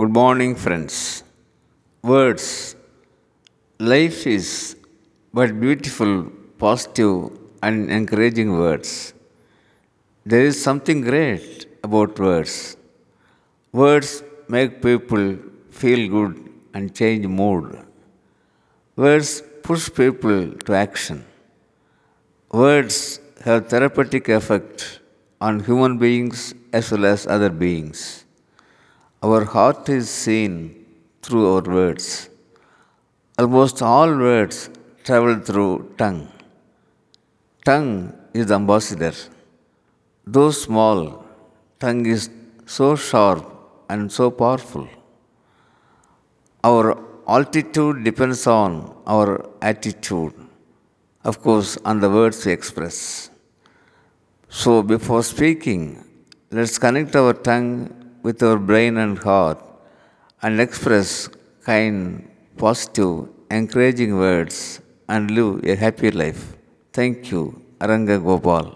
Good morning, friends. Words. Life is but beautiful, positive, and encouraging words. There is something great about words. Words make people feel good and change mood. Words push people to action. Words have therapeutic effect on human beings as well as other beings. Our heart is seen through our words. Almost all words travel through tongue. Tongue is the ambassador. Though small, tongue is so sharp and so powerful. Our altitude depends on our attitude, of course, on the words we express. So, before speaking, let's connect our tongue with our brain and heart and express kind, positive, encouraging words and live a happy life. Thank you, Aranga Gopal.